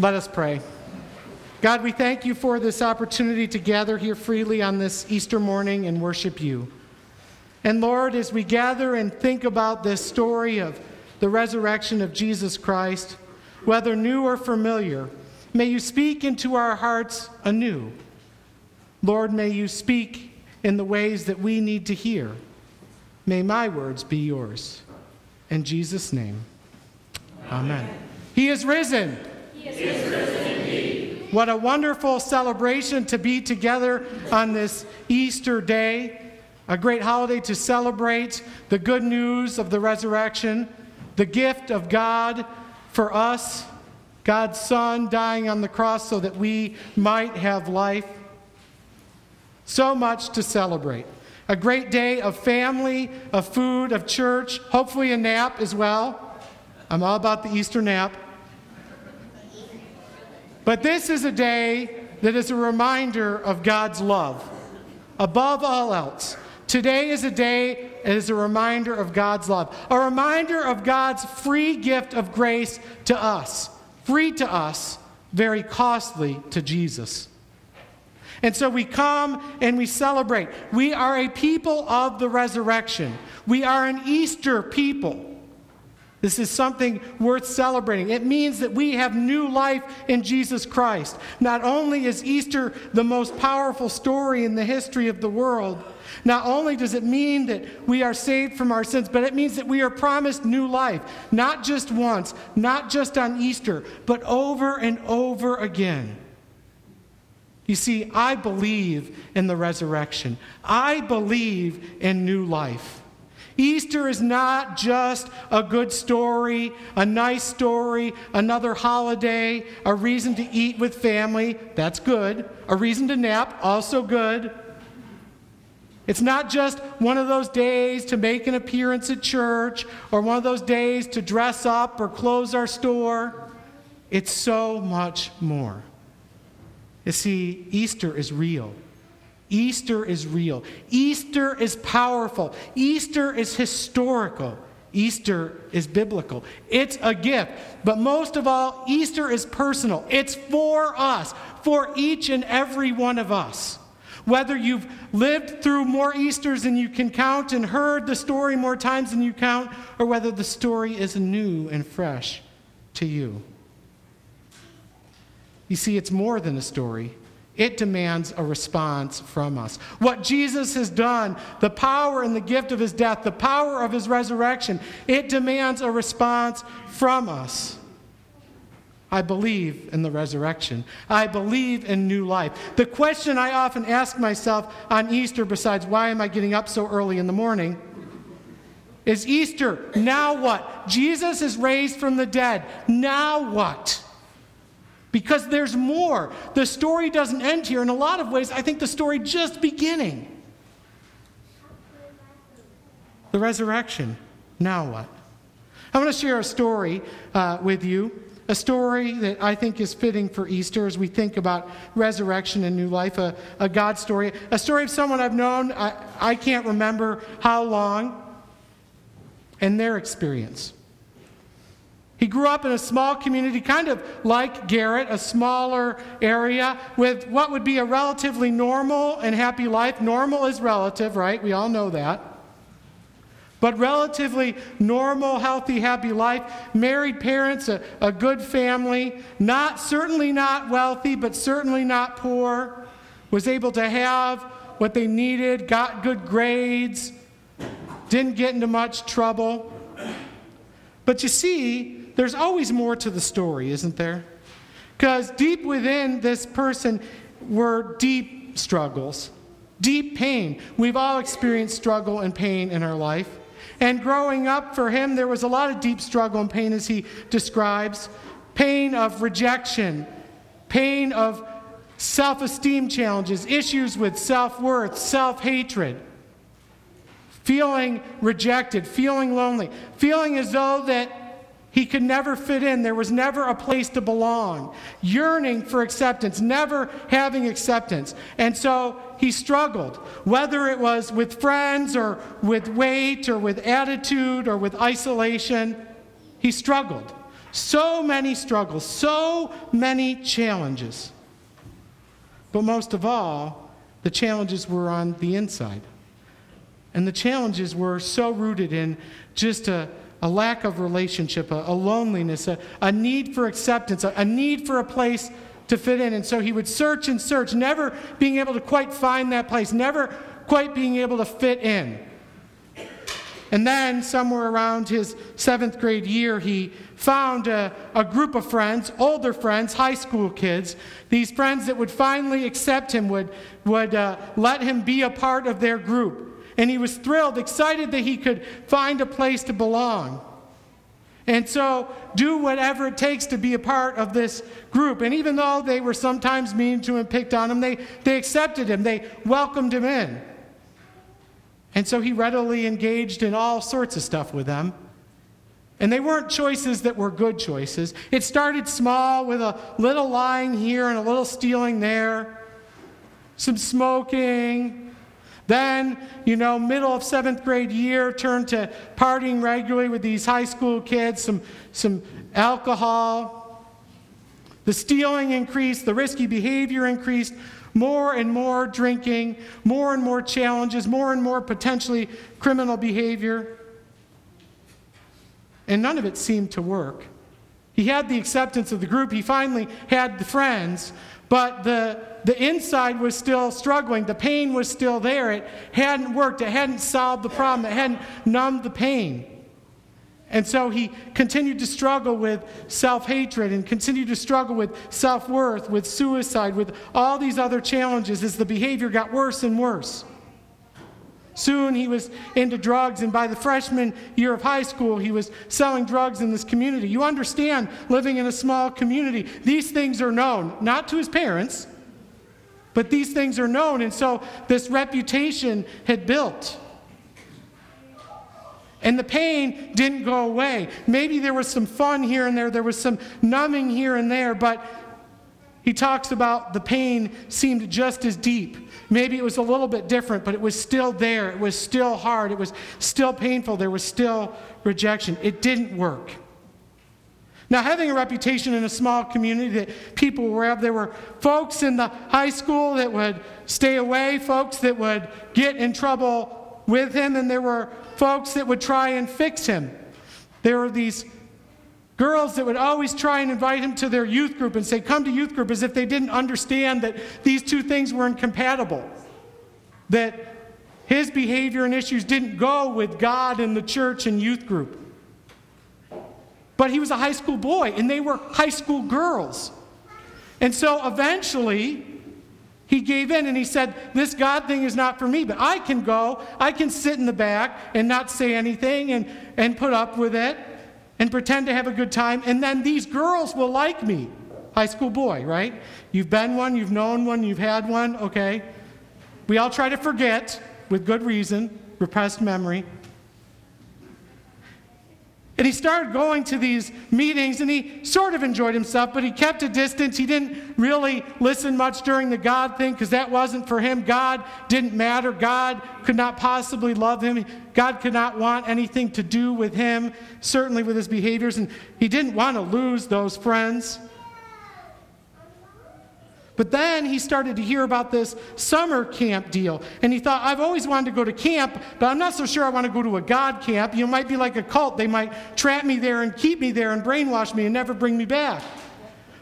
Let us pray. God, we thank you for this opportunity to gather here freely on this Easter morning and worship you. And Lord, as we gather and think about this story of the resurrection of Jesus Christ, whether new or familiar, may you speak into our hearts anew. Lord, may you speak in the ways that we need to hear. May my words be yours. In Jesus' name, amen. amen. He is risen. What a wonderful celebration to be together on this Easter day, a great holiday to celebrate the good news of the resurrection, the gift of God for us, God's Son dying on the cross so that we might have life. So much to celebrate. A great day of family, of food, of church, hopefully a nap as well. I'm all about the Easter nap. But this is a day that is a reminder of God's love above all else. Today is a day that is a reminder of God's love, a reminder of God's free gift of grace to us, free to us, very costly to Jesus. And so we come and we celebrate. We are a people of the resurrection. We are an Easter people. This is something worth celebrating. It means that we have new life in Jesus Christ. Not only is Easter the most powerful story in the history of the world, not only does it mean that we are saved from our sins, but it means that we are promised new life, not just once, not just on Easter, but over and over again. You see, I believe in the resurrection. I believe in new life. Easter is not just a good story, a nice story, another holiday, a reason to eat with family. That's good. A reason to nap, also good. It's not just one of those days to make an appearance at church or one of those days to dress up or close our store. It's so much more. You see, Easter is real. Easter is real. Easter is powerful. Easter is historical. Easter is biblical. It's a gift. But most of all, Easter is personal. It's for us, for each and every one of us. Whether you've lived through more Easters than you can count and heard the story more times than you count, or whether the story is new and fresh to you. You see, it's more than a story. It demands a response from us. What Jesus has done, the power and the gift of his death, the power of his resurrection, it demands a response from us. I believe in the resurrection. I believe in new life. The question I often ask myself on Easter, besides why am I getting up so early in the morning, is Easter, now what? Jesus is raised from the dead. Now what? Because there's more. The story doesn't end here. In a lot of ways, I think the story just beginning. The resurrection. Now what? I want to share a story uh, with you, a story that I think is fitting for Easter as we think about resurrection and new life, a, a God story, a story of someone I've known, I, I can't remember how long, and their experience. He grew up in a small community, kind of like Garrett, a smaller area with what would be a relatively normal and happy life. Normal is relative, right? We all know that. But relatively normal, healthy, happy life. Married parents, a, a good family, not certainly not wealthy, but certainly not poor. Was able to have what they needed, got good grades, didn't get into much trouble. But you see, there's always more to the story, isn't there? Because deep within this person were deep struggles, deep pain. We've all experienced struggle and pain in our life. And growing up for him, there was a lot of deep struggle and pain as he describes pain of rejection, pain of self esteem challenges, issues with self worth, self hatred, feeling rejected, feeling lonely, feeling as though that he could never fit in. There was never a place to belong. Yearning for acceptance, never having acceptance. And so he struggled, whether it was with friends or with weight or with attitude or with isolation. He struggled. So many struggles, so many challenges. But most of all, the challenges were on the inside. And the challenges were so rooted in just a, a lack of relationship, a, a loneliness, a, a, need for acceptance, a, a need for a place to fit in. And so he would search and search, never being able to quite find that place, never quite being able to fit in. And then, somewhere around his seventh grade year, he found a, a, group of friends, older friends, high school kids, these friends that would finally accept him, would, would uh, let him be a part of their group. And he was thrilled, excited that he could find a place to belong. And so, do whatever it takes to be a part of this group. And even though they were sometimes mean to him, picked on him, they, they accepted him, they welcomed him in. And so he readily engaged in all sorts of stuff with them. And they weren't choices that were good choices. It started small with a little lying here and a little stealing there, some smoking. Then, you know, middle of seventh grade year, turned to partying regularly with these high school kids, some, some alcohol. The stealing increased, the risky behavior increased more and more drinking, more and more challenges, more and more potentially criminal behavior. And none of it seemed to work. He had the acceptance of the group, he finally had the friends, but the, the inside was still struggling. The pain was still there. It hadn't worked, it hadn't solved the problem, it hadn't numbed the pain. And so he continued to struggle with self hatred and continued to struggle with self worth, with suicide, with all these other challenges as the behavior got worse and worse. Soon he was into drugs, and by the freshman year of high school, he was selling drugs in this community. You understand, living in a small community, these things are known, not to his parents, but these things are known. And so this reputation had built. And the pain didn't go away. Maybe there was some fun here and there, there was some numbing here and there, but he talks about the pain seemed just as deep. Maybe it was a little bit different, but it was still there. It was still hard. It was still painful. There was still rejection. It didn't work. Now, having a reputation in a small community that people were of, there were folks in the high school that would stay away, folks that would get in trouble with him, and there were folks that would try and fix him. There were these girls that would always try and invite him to their youth group and say, Come to youth group, as if they didn't understand that these two things were incompatible. That his behavior and issues didn't go with God and the church and youth group. But he was a high school boy, and they were high school girls. And so eventually, he gave in and he said, This God thing is not for me, but I can go, I can sit in the back and not say anything and, and put up with it and pretend to have a good time, and then these girls will like me. High school boy, right? You've been one, you've known one, you've had one, okay? We all try to forget with good reason, repressed memory. And he started going to these meetings and he sort of enjoyed himself, but he kept a distance. He didn't really listen much during the God thing because that wasn't for him. God didn't matter. God could not possibly love him. God could not want anything to do with him, certainly with his behaviors. And he didn't want to lose those friends. But then he started to hear about this summer camp deal. And he thought, I've always wanted to go to camp, but I'm not so sure I want to go to a God camp. You know, might be like a cult. They might trap me there and keep me there and brainwash me and never bring me back.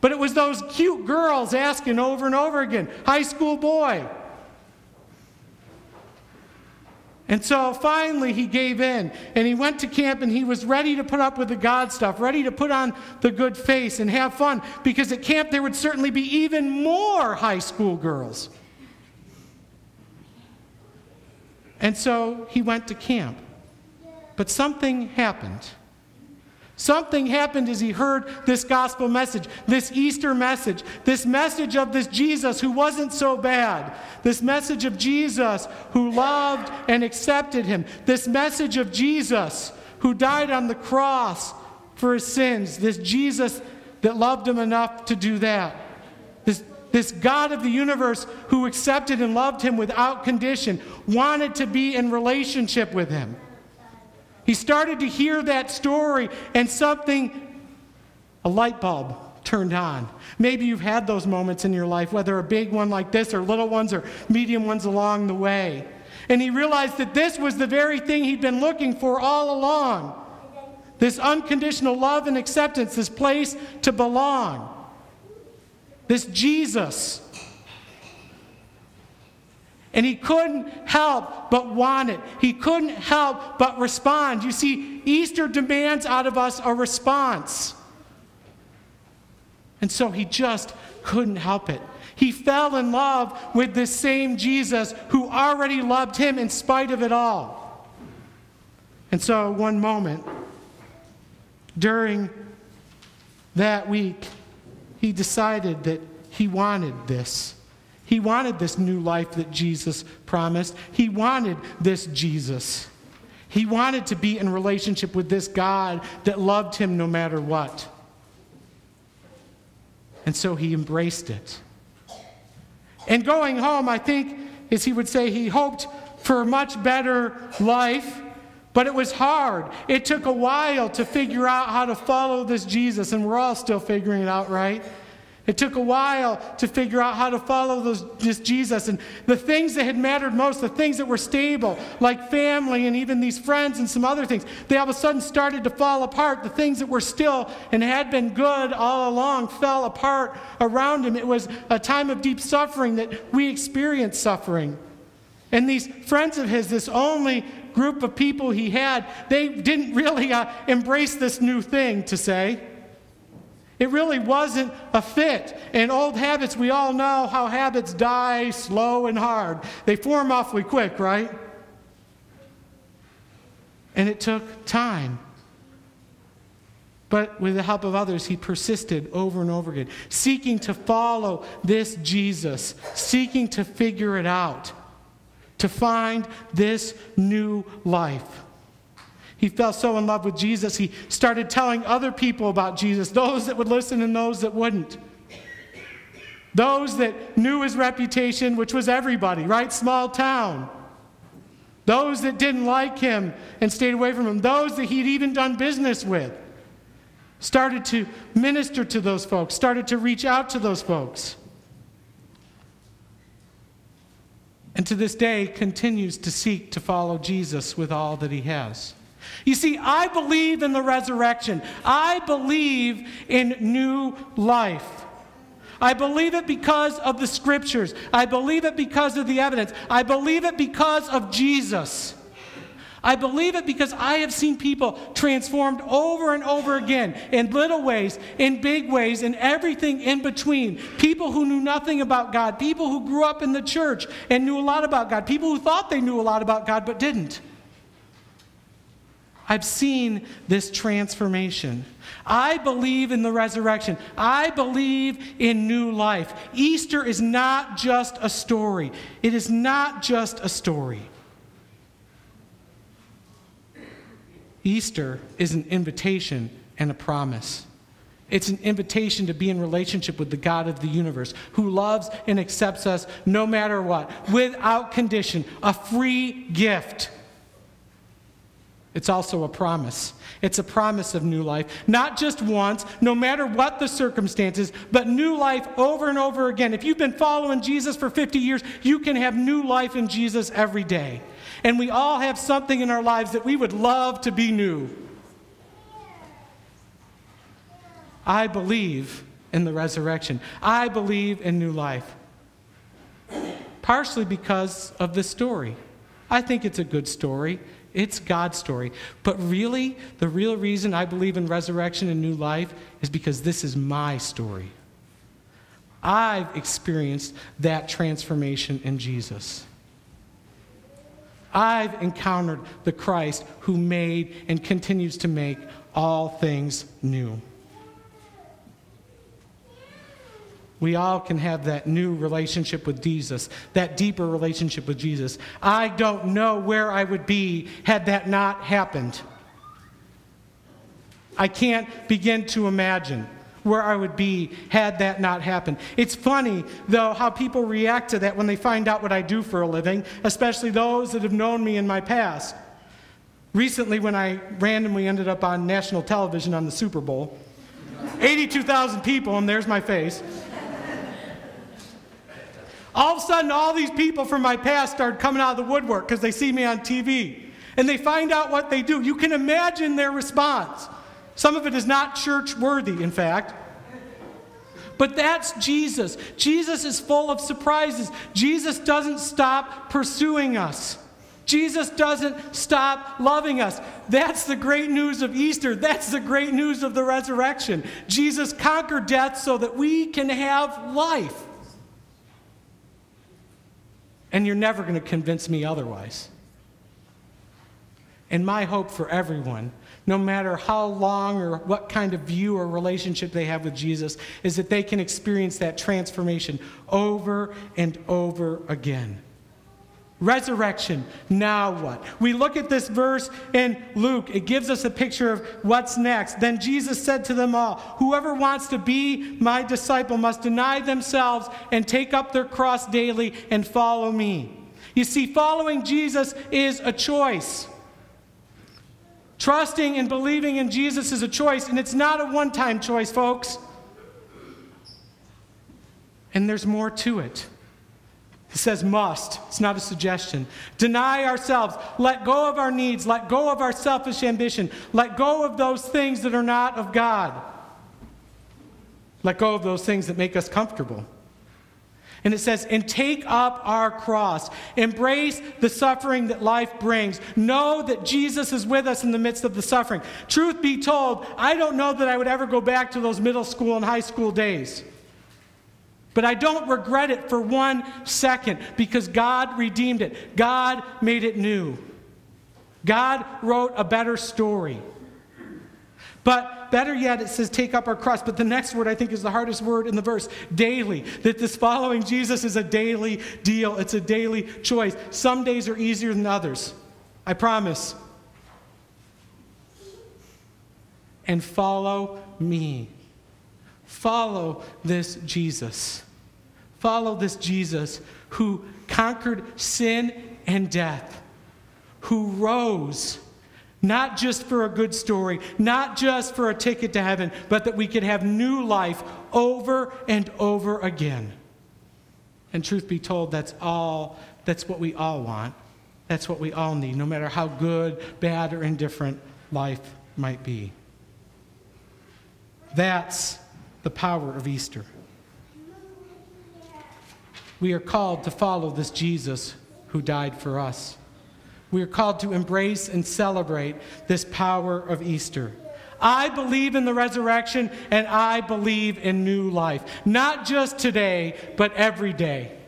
But it was those cute girls asking over and over again, high school boy, And so finally he gave in and he went to camp and he was ready to put up with the God stuff, ready to put on the good face and have fun because at camp there would certainly be even more high school girls. And so he went to camp. But something happened. Something happened as he heard this gospel message, this Easter message, this message of this Jesus who wasn't so bad, this message of Jesus who loved and accepted him, this message of Jesus who died on the cross for his sins, this Jesus that loved him enough to do that. This, this God of the universe who accepted and loved him without condition, wanted to be in relationship with him. He started to hear that story, and something a light bulb turned on. Maybe you've had those moments in your life, whether a big one like this or little ones or medium ones along the way. And he realized that this was the very thing he'd been looking for all along this unconditional love and acceptance, this place to belong, this Jesus. And he couldn't help but want it. He couldn't help but respond. You see, Easter demands out of us a response. And so he just couldn't help it. He fell in love with this same Jesus who already loved him in spite of it all. And so, one moment during that week, he decided that he wanted this. He wanted this new life that Jesus promised. He wanted this Jesus. He wanted to be in relationship with this God that loved him no matter what. And so he embraced it. And going home, I think, as he would say, he hoped for a much better life, but it was hard. It took a while to figure out how to follow this Jesus, and we're all still figuring it out, right? It took a while to figure out how to follow those, this Jesus and the things that had mattered most, the things that were stable, like family and even these friends and some other things, they all of a sudden started to fall apart. The things that were still and had been good all along fell apart around him. It was a time of deep suffering that we experienced suffering. And these friends of his, this only group of people he had, they didn't really uh, embrace this new thing to say. It really wasn't a fit. And old habits, we all know how habits die slow and hard. They form awfully quick, right? And it took time. But with the help of others, he persisted over and over again, seeking to follow this Jesus, seeking to figure it out, to find this new life. He fell so in love with Jesus, he started telling other people about Jesus, those that would listen and those that wouldn't. Those that knew his reputation, which was everybody, right? Small town. Those that didn't like him and stayed away from him. Those that he'd even done business with. Started to minister to those folks, started to reach out to those folks. And to this day, continues to seek to follow Jesus with all that he has. You see, I believe in the resurrection. I believe in new life. I believe it because of the scriptures. I believe it because of the evidence. I believe it because of Jesus. I believe it because I have seen people transformed over and over again in little ways, in big ways, in everything in between. People who knew nothing about God, people who grew up in the church and knew a lot about God, people who thought they knew a lot about God but didn't. I've seen this transformation. I believe in the resurrection. I believe in new life. Easter is not just a story, it is not just a story. Easter is an invitation and a promise. It's an invitation to be in relationship with the God of the universe who loves and accepts us no matter what, without condition, a free gift. It's also a promise. It's a promise of new life, not just once, no matter what the circumstances, but new life over and over again. If you've been following Jesus for 50 years, you can have new life in Jesus every day. And we all have something in our lives that we would love to be new. I believe in the resurrection, I believe in new life. Partially because of this story. I think it's a good story. It's God's story. But really, the real reason I believe in resurrection and new life is because this is my story. I've experienced that transformation in Jesus. I've encountered the Christ who made and continues to make all things new. We all can have that new relationship with Jesus, that deeper relationship with Jesus. I don't know where I would be had that not happened. I can't begin to imagine where I would be had that not happened. It's funny, though, how people react to that when they find out what I do for a living, especially those that have known me in my past. Recently, when I randomly ended up on national television on the Super Bowl, 82,000 people, and there's my face. All of a sudden, all these people from my past start coming out of the woodwork because they see me on TV. And they find out what they do. You can imagine their response. Some of it is not church worthy, in fact. But that's Jesus. Jesus is full of surprises. Jesus doesn't stop pursuing us. Jesus doesn't stop loving us. That's the great news of Easter. That's the great news of the resurrection. Jesus conquered death so that we can have life. And you're never going to convince me otherwise. And my hope for everyone, no matter how long or what kind of view or relationship they have with Jesus, is that they can experience that transformation over and over again. Resurrection, now what? We look at this verse in Luke, it gives us a picture of what's next. Then Jesus said to them all, Whoever wants to be my disciple must deny themselves and take up their cross daily and follow me. You see, following Jesus is a choice. Trusting and believing in Jesus is a choice, and it's not a one time choice, folks. And there's more to it. It says must. It's not a suggestion. Deny ourselves. Let go of our needs. Let go of our selfish ambition. Let go of those things that are not of God. Let go of those things that make us comfortable. And it says, and take up our cross. Embrace the suffering that life brings. Know that Jesus is with us in the midst of the suffering. Truth be told, I don't know that I would ever go back to those middle school and high school days. But I don't regret it for one second because God redeemed it. God made it new. God wrote a better story. But better yet, it says, take up our cross. But the next word I think is the hardest word in the verse daily. That this following Jesus is a daily deal, it's a daily choice. Some days are easier than others. I promise. And follow me. Follow this Jesus. Follow this Jesus who conquered sin and death, who rose, not just for a good story, not just for a ticket to heaven, but that we could have new life over and over again. And truth be told, that's all, that's what we all want. That's what we all need, no matter how good, bad, or indifferent life might be. That's the power of Easter. We are called to follow this Jesus who died for us. We are called to embrace and celebrate this power of Easter. I believe in the resurrection and I believe in new life. Not just today, but every day.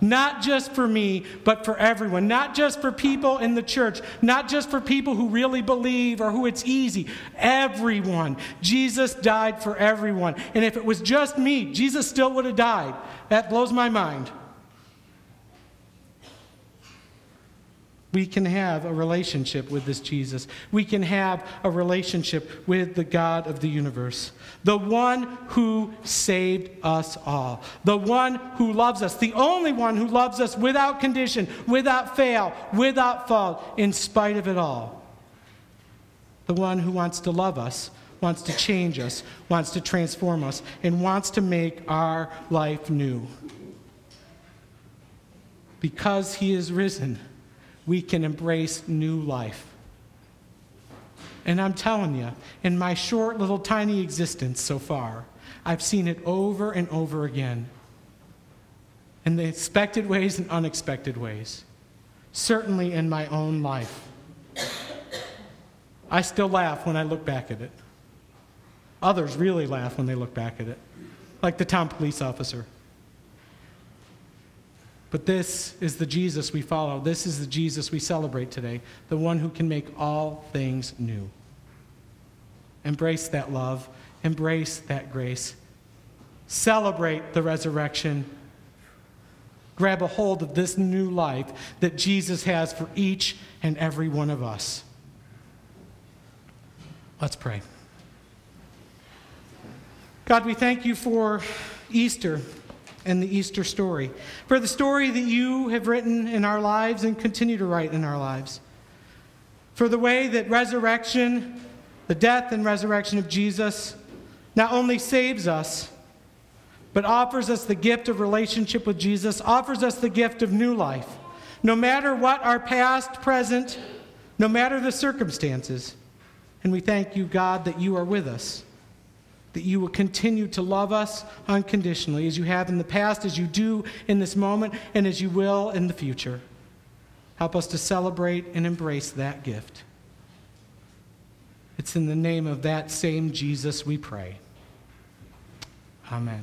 Not just for me, but for everyone. Not just for people in the church. Not just for people who really believe or who it's easy. Everyone. Jesus died for everyone. And if it was just me, Jesus still would have died. That blows my mind. We can have a relationship with this Jesus. We can have a relationship with the God of the universe, the one who saved us all, the one who loves us, the only one who loves us without condition, without fail, without fault, in spite of it all. The one who wants to love us, wants to change us, wants to transform us, and wants to make our life new. Because he is risen we can embrace new life. And I'm telling you, in my short little tiny existence so far, I've seen it over and over again in the expected ways and unexpected ways. Certainly in my own life. I still laugh when I look back at it. Others really laugh when they look back at it, like the town police officer. But this is the Jesus we follow. This is the Jesus we celebrate today, the one who can make all things new. Embrace that love, embrace that grace, celebrate the resurrection. Grab a hold of this new life that Jesus has for each and every one of us. Let's pray. God, we thank you for Easter and the Easter story, for the story that you have written in our lives and continue to write in our lives, for the way that resurrection, the death and resurrection of Jesus, not only saves us, but offers us the gift of relationship with Jesus, offers us the gift of new life. No matter what our past, present, no matter the circumstances. And we thank you, God, that you are with us, that you will continue to love us unconditionally as you have in the past, as you do in this moment, and as you will in the future. Help us to celebrate and embrace that gift. It's in the name of that same Jesus we pray. Amen.